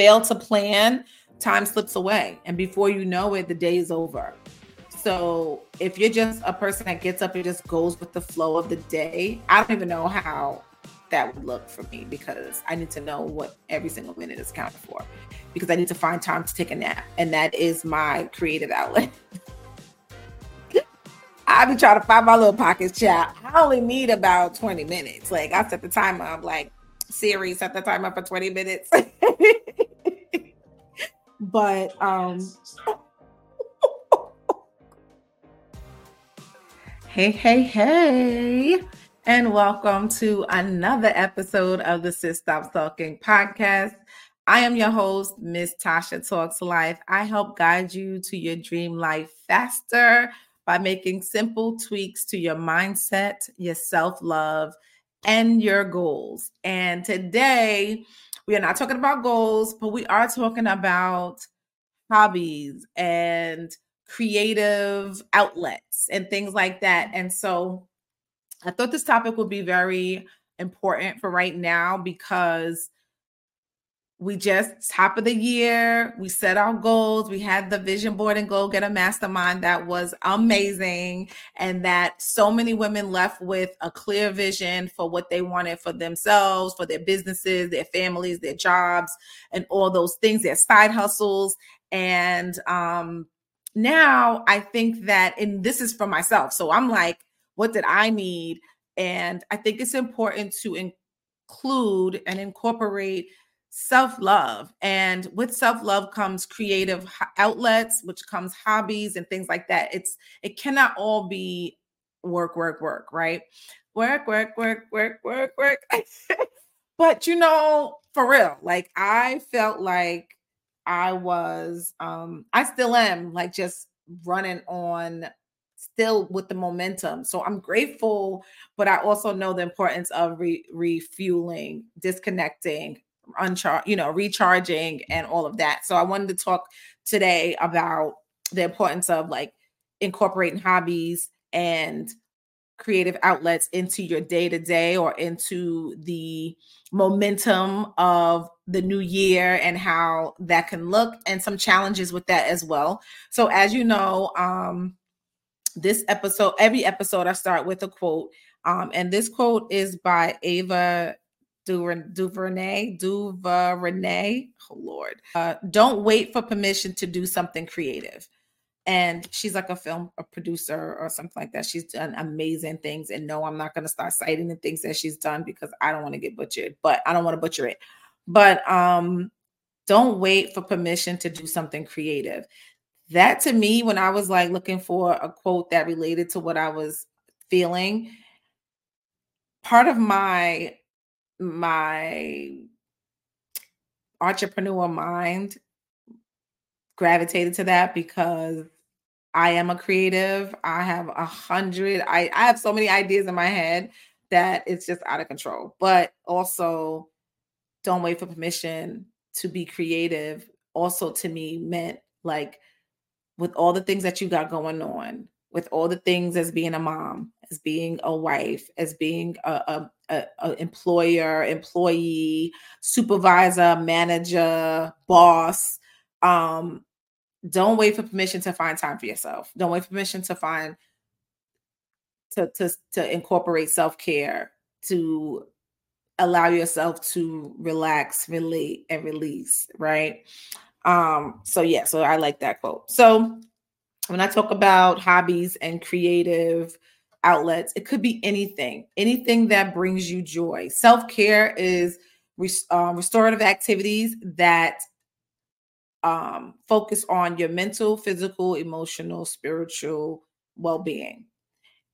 fail to plan, time slips away. And before you know it, the day is over. So if you're just a person that gets up and just goes with the flow of the day, I don't even know how that would look for me because I need to know what every single minute is counted for because I need to find time to take a nap. And that is my creative outlet. I've been trying to find my little pockets, chat. I only need about 20 minutes. Like I set the timer, I'm like, Siri, set the timer for 20 minutes. but um Hey, hey, hey, and welcome to another episode of the Sis Stop Sulking podcast. I am your host, Miss Tasha Talks Life. I help guide you to your dream life faster by making simple tweaks to your mindset, your self love, and your goals. And today, we are not talking about goals, but we are talking about hobbies and creative outlets and things like that. And so I thought this topic would be very important for right now because we just top of the year we set our goals we had the vision board and goal getter mastermind that was amazing and that so many women left with a clear vision for what they wanted for themselves for their businesses their families their jobs and all those things their side hustles and um now I think that, and this is for myself. So I'm like, what did I need? And I think it's important to include and incorporate self love. And with self love comes creative outlets, which comes hobbies and things like that. It's, it cannot all be work, work, work, right? Work, work, work, work, work, work. but you know, for real, like I felt like I was um I still am like just running on still with the momentum. So I'm grateful, but I also know the importance of re- refueling, disconnecting, uncharge, you know, recharging and all of that. So I wanted to talk today about the importance of like incorporating hobbies and creative outlets into your day to day or into the momentum of the new year and how that can look and some challenges with that as well. So as you know, um this episode every episode I start with a quote um and this quote is by Ava DuVernay, DuVernay. Oh Lord. Uh, don't wait for permission to do something creative and she's like a film a producer or something like that. She's done amazing things. And no, I'm not going to start citing the things that she's done because I don't want to get butchered, but I don't want to butcher it. But um, don't wait for permission to do something creative. That to me, when I was like looking for a quote that related to what I was feeling, part of my my entrepreneur mind gravitated to that because I am a creative. I have a hundred, I, I have so many ideas in my head that it's just out of control. But also, don't wait for permission to be creative. Also, to me, meant like with all the things that you got going on, with all the things as being a mom, as being a wife, as being a, a, a, a employer, employee, supervisor, manager, boss, um, don't wait for permission to find time for yourself. Don't wait for permission to find to to to incorporate self-care, to allow yourself to relax, relate, and release, right? Um, so yeah, so I like that quote. So when I talk about hobbies and creative outlets, it could be anything, anything that brings you joy. Self care is uh, restorative activities that um, focus on your mental, physical, emotional, spiritual well-being.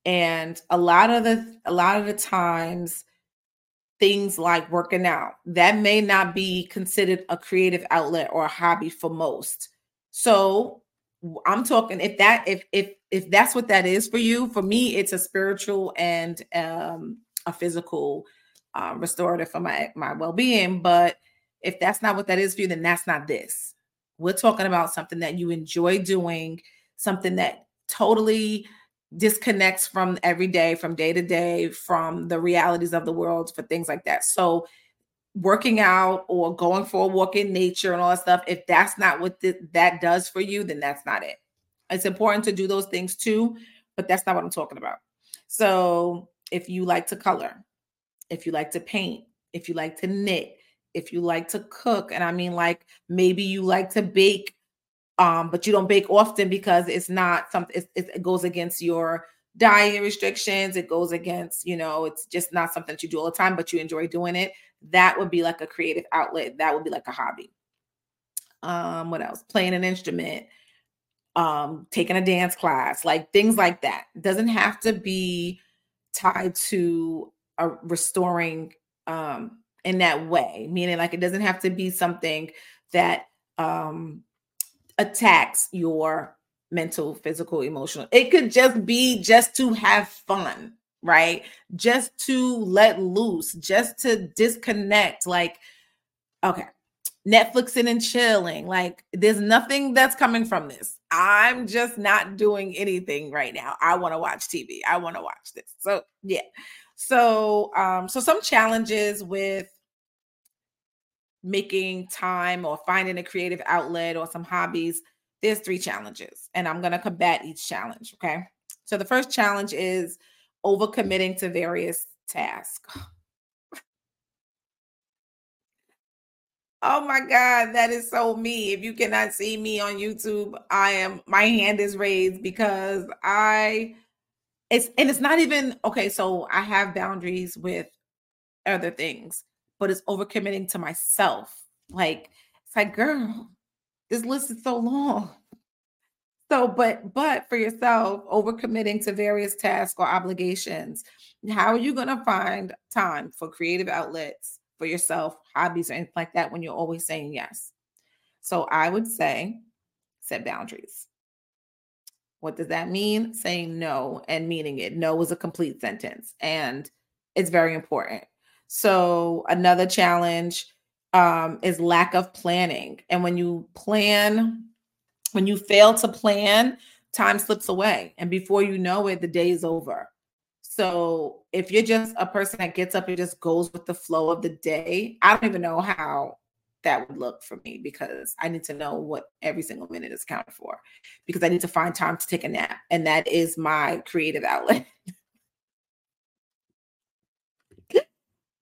And a lot of the a lot of the times things like working out that may not be considered a creative outlet or a hobby for most. So I'm talking if that if if if that's what that is for you, for me it's a spiritual and um a physical uh, restorative for my my well-being, but if that's not what that is for you then that's not this we're talking about something that you enjoy doing, something that totally disconnects from every day, from day to day, from the realities of the world, for things like that. So working out or going for a walk in nature and all that stuff, if that's not what th- that does for you, then that's not it. It's important to do those things too, but that's not what I'm talking about. So if you like to color, if you like to paint, if you like to knit, if you like to cook, and I mean like maybe you like to bake, um, but you don't bake often because it's not something it goes against your diet restrictions. It goes against, you know, it's just not something that you do all the time, but you enjoy doing it. That would be like a creative outlet. That would be like a hobby. Um, what else? Playing an instrument, um, taking a dance class, like things like that. Doesn't have to be tied to a restoring um in that way, meaning like it doesn't have to be something that um attacks your mental, physical, emotional. It could just be just to have fun, right? Just to let loose, just to disconnect. Like, okay, Netflixing and chilling. Like, there's nothing that's coming from this. I'm just not doing anything right now. I want to watch TV. I want to watch this. So, yeah. So, um, so some challenges with making time or finding a creative outlet or some hobbies there's three challenges, and I'm going to combat each challenge. Okay. So the first challenge is overcommitting to various tasks. Oh my God, that is so me. If you cannot see me on YouTube, I am my hand is raised because I it's and it's not even okay. So I have boundaries with other things, but it's overcommitting to myself. Like it's like, girl, this list is so long. So, but but for yourself, overcommitting to various tasks or obligations, how are you going to find time for creative outlets for yourself, hobbies, or anything like that when you're always saying yes? So, I would say set boundaries. What does that mean? Saying no and meaning it. No is a complete sentence, and it's very important. So, another challenge um, is lack of planning. And when you plan, when you fail to plan, time slips away. And before you know it, the day is over. So if you're just a person that gets up and just goes with the flow of the day, I don't even know how that would look for me because I need to know what every single minute is counted for because I need to find time to take a nap. And that is my creative outlet.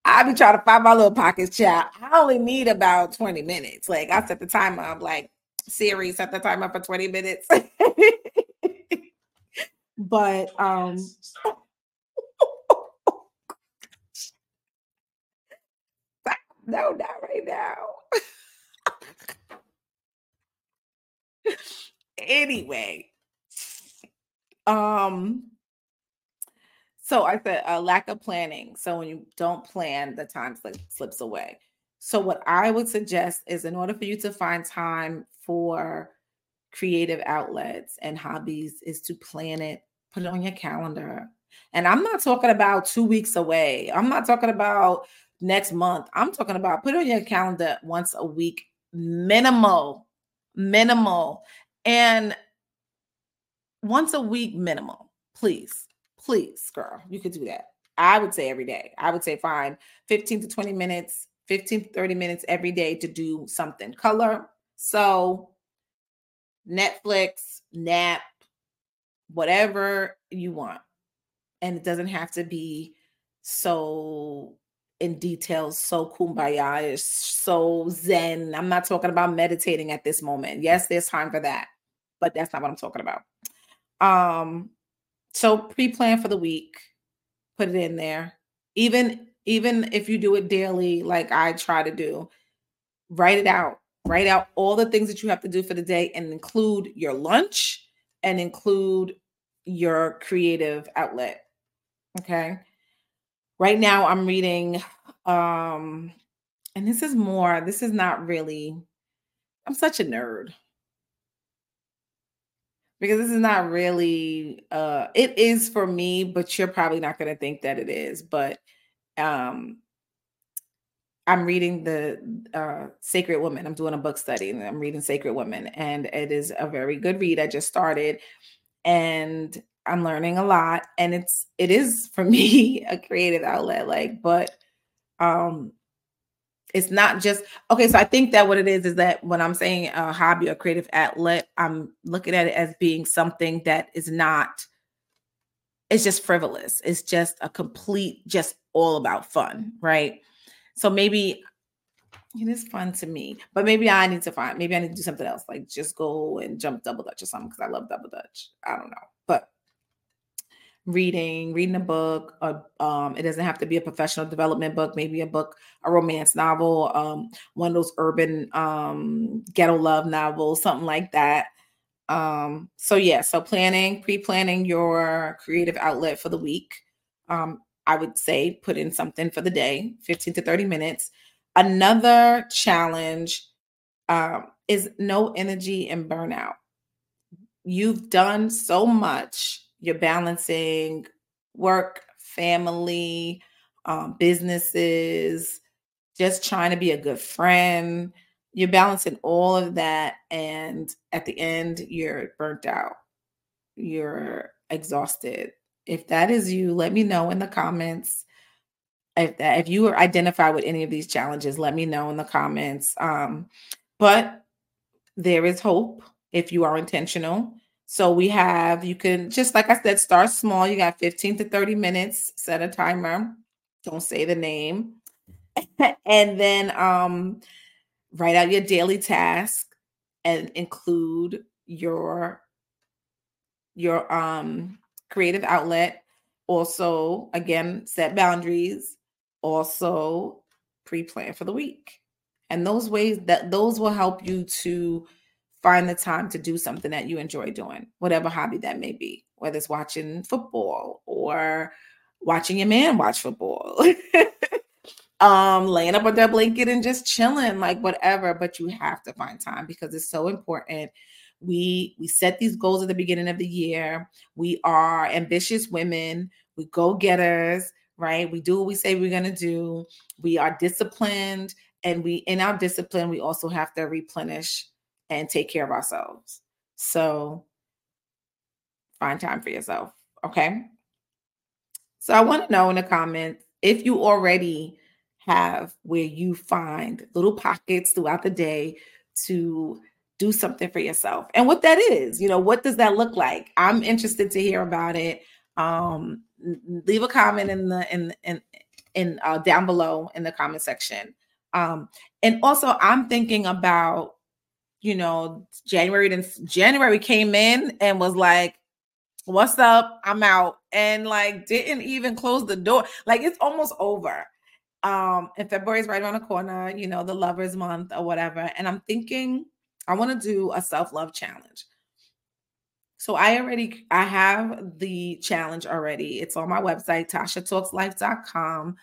I be trying to find my little pockets, chat. I only need about 20 minutes. Like I set the timer. I'm like Siri at the timer for 20 minutes. but um no, not right now. anyway, um so I said a lack of planning. So when you don't plan, the time slip, slips away. So what I would suggest is in order for you to find time for creative outlets and hobbies is to plan it, put it on your calendar. And I'm not talking about 2 weeks away. I'm not talking about next month. I'm talking about put it on your calendar once a week minimal minimal and once a week minimal please please, girl, you could do that. I would say every day. I would say find 15 to 20 minutes, 15 to 30 minutes every day to do something. Color, so Netflix, nap, whatever you want. And it doesn't have to be so in detail, so kumbaya, so zen. I'm not talking about meditating at this moment. Yes, there's time for that, but that's not what I'm talking about. Um, so pre-plan for the week, put it in there. Even even if you do it daily, like I try to do, write it out. Write out all the things that you have to do for the day and include your lunch and include your creative outlet. Okay. Right now I'm reading um and this is more this is not really I'm such a nerd because this is not really uh it is for me but you're probably not going to think that it is but um i'm reading the uh sacred woman i'm doing a book study and i'm reading sacred woman and it is a very good read i just started and i'm learning a lot and it's it is for me a creative outlet like but um it's not just okay. So I think that what it is is that when I'm saying a hobby or creative outlet, I'm looking at it as being something that is not. It's just frivolous. It's just a complete, just all about fun, right? So maybe it is fun to me, but maybe I need to find. Maybe I need to do something else, like just go and jump double dutch or something because I love double dutch. I don't know, but reading, reading a book, or um, it doesn't have to be a professional development book, maybe a book, a romance novel, um, one of those urban um, ghetto love novels, something like that. Um, so yeah, so planning, pre-planning your creative outlet for the week. Um, I would say put in something for the day, 15 to 30 minutes. Another challenge um, is no energy and burnout. You've done so much you're balancing work, family, um, businesses, just trying to be a good friend. You're balancing all of that. And at the end, you're burnt out. You're exhausted. If that is you, let me know in the comments. If that if you identify with any of these challenges, let me know in the comments. Um, but there is hope if you are intentional. So we have, you can just like I said, start small. You got 15 to 30 minutes, set a timer. Don't say the name. and then um write out your daily task and include your your um creative outlet. Also, again, set boundaries. Also, pre-plan for the week. And those ways that those will help you to find the time to do something that you enjoy doing, whatever hobby that may be, whether it's watching football or watching your man watch football. um laying up on that blanket and just chilling like whatever but you have to find time because it's so important we we set these goals at the beginning of the year we are ambitious women we go getters right we do what we say we're going to do we are disciplined and we in our discipline we also have to replenish and take care of ourselves. So find time for yourself. Okay. So I want to know in the comments if you already have where you find little pockets throughout the day to do something for yourself and what that is. You know, what does that look like? I'm interested to hear about it. Um, leave a comment in the in in in uh, down below in the comment section. Um, and also, I'm thinking about you know, January then January came in and was like, What's up? I'm out. And like didn't even close the door. Like it's almost over. Um, and February is right around the corner, you know, the lovers month or whatever. And I'm thinking I want to do a self-love challenge. So I already I have the challenge already. It's on my website, tashatalkslife.com.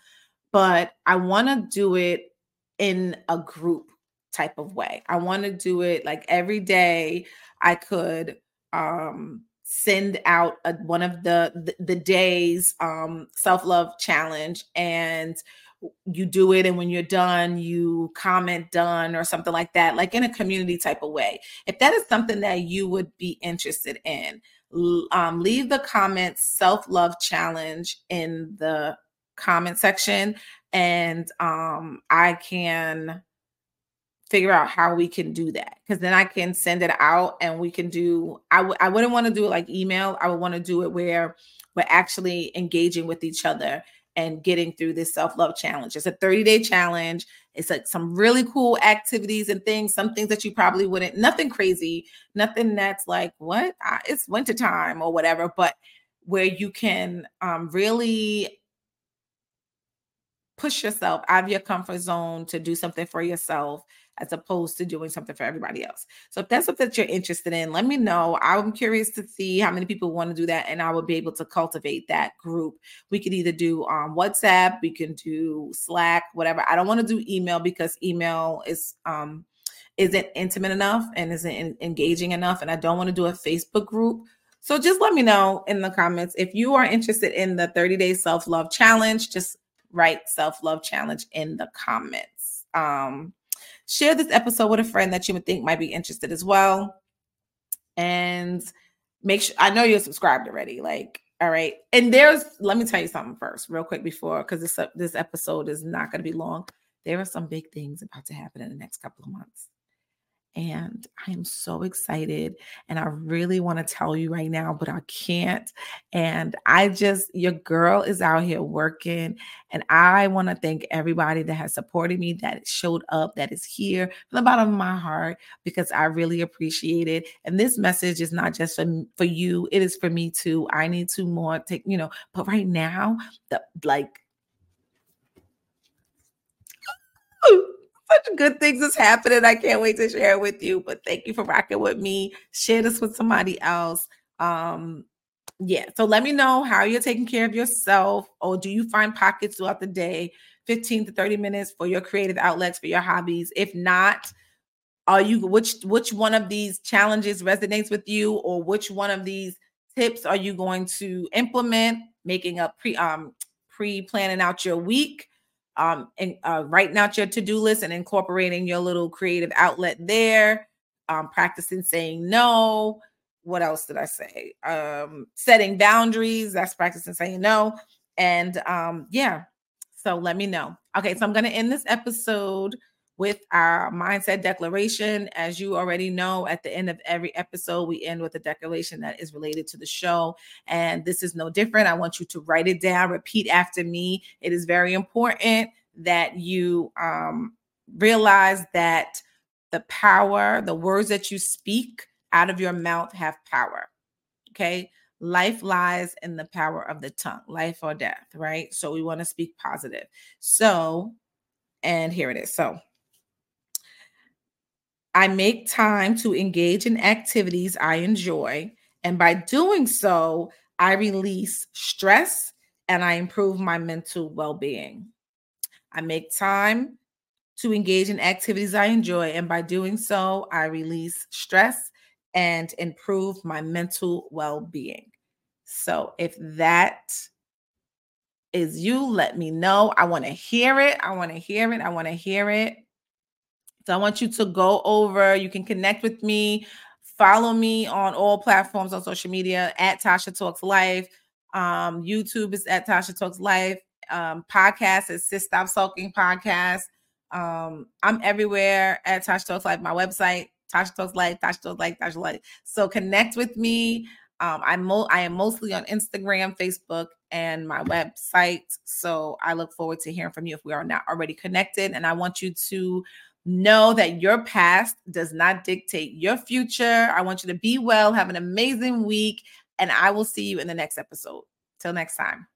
But I want to do it in a group type of way. I want to do it like every day I could um send out a, one of the the, the days um self-love challenge and you do it and when you're done you comment done or something like that like in a community type of way. If that is something that you would be interested in um, leave the comments self-love challenge in the comment section and um, i can figure out how we can do that because then I can send it out and we can do I w- I wouldn't want to do it like email I would want to do it where we're actually engaging with each other and getting through this self-love challenge. It's a 30-day challenge. It's like some really cool activities and things some things that you probably wouldn't nothing crazy nothing that's like what? I, it's wintertime or whatever but where you can um, really push yourself out of your comfort zone to do something for yourself as opposed to doing something for everybody else. So if that's something that you're interested in, let me know. I'm curious to see how many people want to do that, and I will be able to cultivate that group. We could either do um, WhatsApp, we can do Slack, whatever. I don't want to do email because email is um, isn't intimate enough and isn't in- engaging enough, and I don't want to do a Facebook group. So just let me know in the comments if you are interested in the 30 day self love challenge. Just write self love challenge in the comments. Um, Share this episode with a friend that you would think might be interested as well. And make sure I know you're subscribed already. Like, all right. And there's let me tell you something first, real quick before because this this episode is not going to be long. there are some big things about to happen in the next couple of months. And I'm so excited. And I really want to tell you right now, but I can't. And I just, your girl is out here working. And I want to thank everybody that has supported me, that showed up, that is here from the bottom of my heart, because I really appreciate it. And this message is not just for, for you, it is for me too. I need to more take, you know, but right now, the like, such good things is happening. I can't wait to share it with you. But thank you for rocking with me. Share this with somebody else. Um, yeah. So let me know how you're taking care of yourself, or do you find pockets throughout the day, 15 to 30 minutes for your creative outlets, for your hobbies? If not, are you which which one of these challenges resonates with you, or which one of these tips are you going to implement? Making up pre um pre planning out your week um, and uh, writing out your to-do list and incorporating your little creative outlet there um, practicing saying no. What else did i say? Um, setting boundaries that's practicing saying no and um, yeah so let me know. Okay so i'm going to end this episode with our mindset declaration. As you already know, at the end of every episode, we end with a declaration that is related to the show. And this is no different. I want you to write it down, repeat after me. It is very important that you um, realize that the power, the words that you speak out of your mouth have power. Okay. Life lies in the power of the tongue, life or death, right? So we want to speak positive. So, and here it is. So, I make time to engage in activities I enjoy. And by doing so, I release stress and I improve my mental well being. I make time to engage in activities I enjoy. And by doing so, I release stress and improve my mental well being. So if that is you, let me know. I want to hear it. I want to hear it. I want to hear it. So I want you to go over, you can connect with me, follow me on all platforms on social media at Tasha Talks Life. Um, YouTube is at Tasha Talks Life. Um, podcast is Sis Stop Sulking Podcast. Um, I'm everywhere at Tasha Talks Life, my website, Tasha Talks Life, Tasha Talks Life, Tasha Life. So connect with me. Um, I'm mo- I am mostly on Instagram, Facebook, and my website. So I look forward to hearing from you if we are not already connected. And I want you to Know that your past does not dictate your future. I want you to be well, have an amazing week, and I will see you in the next episode. Till next time.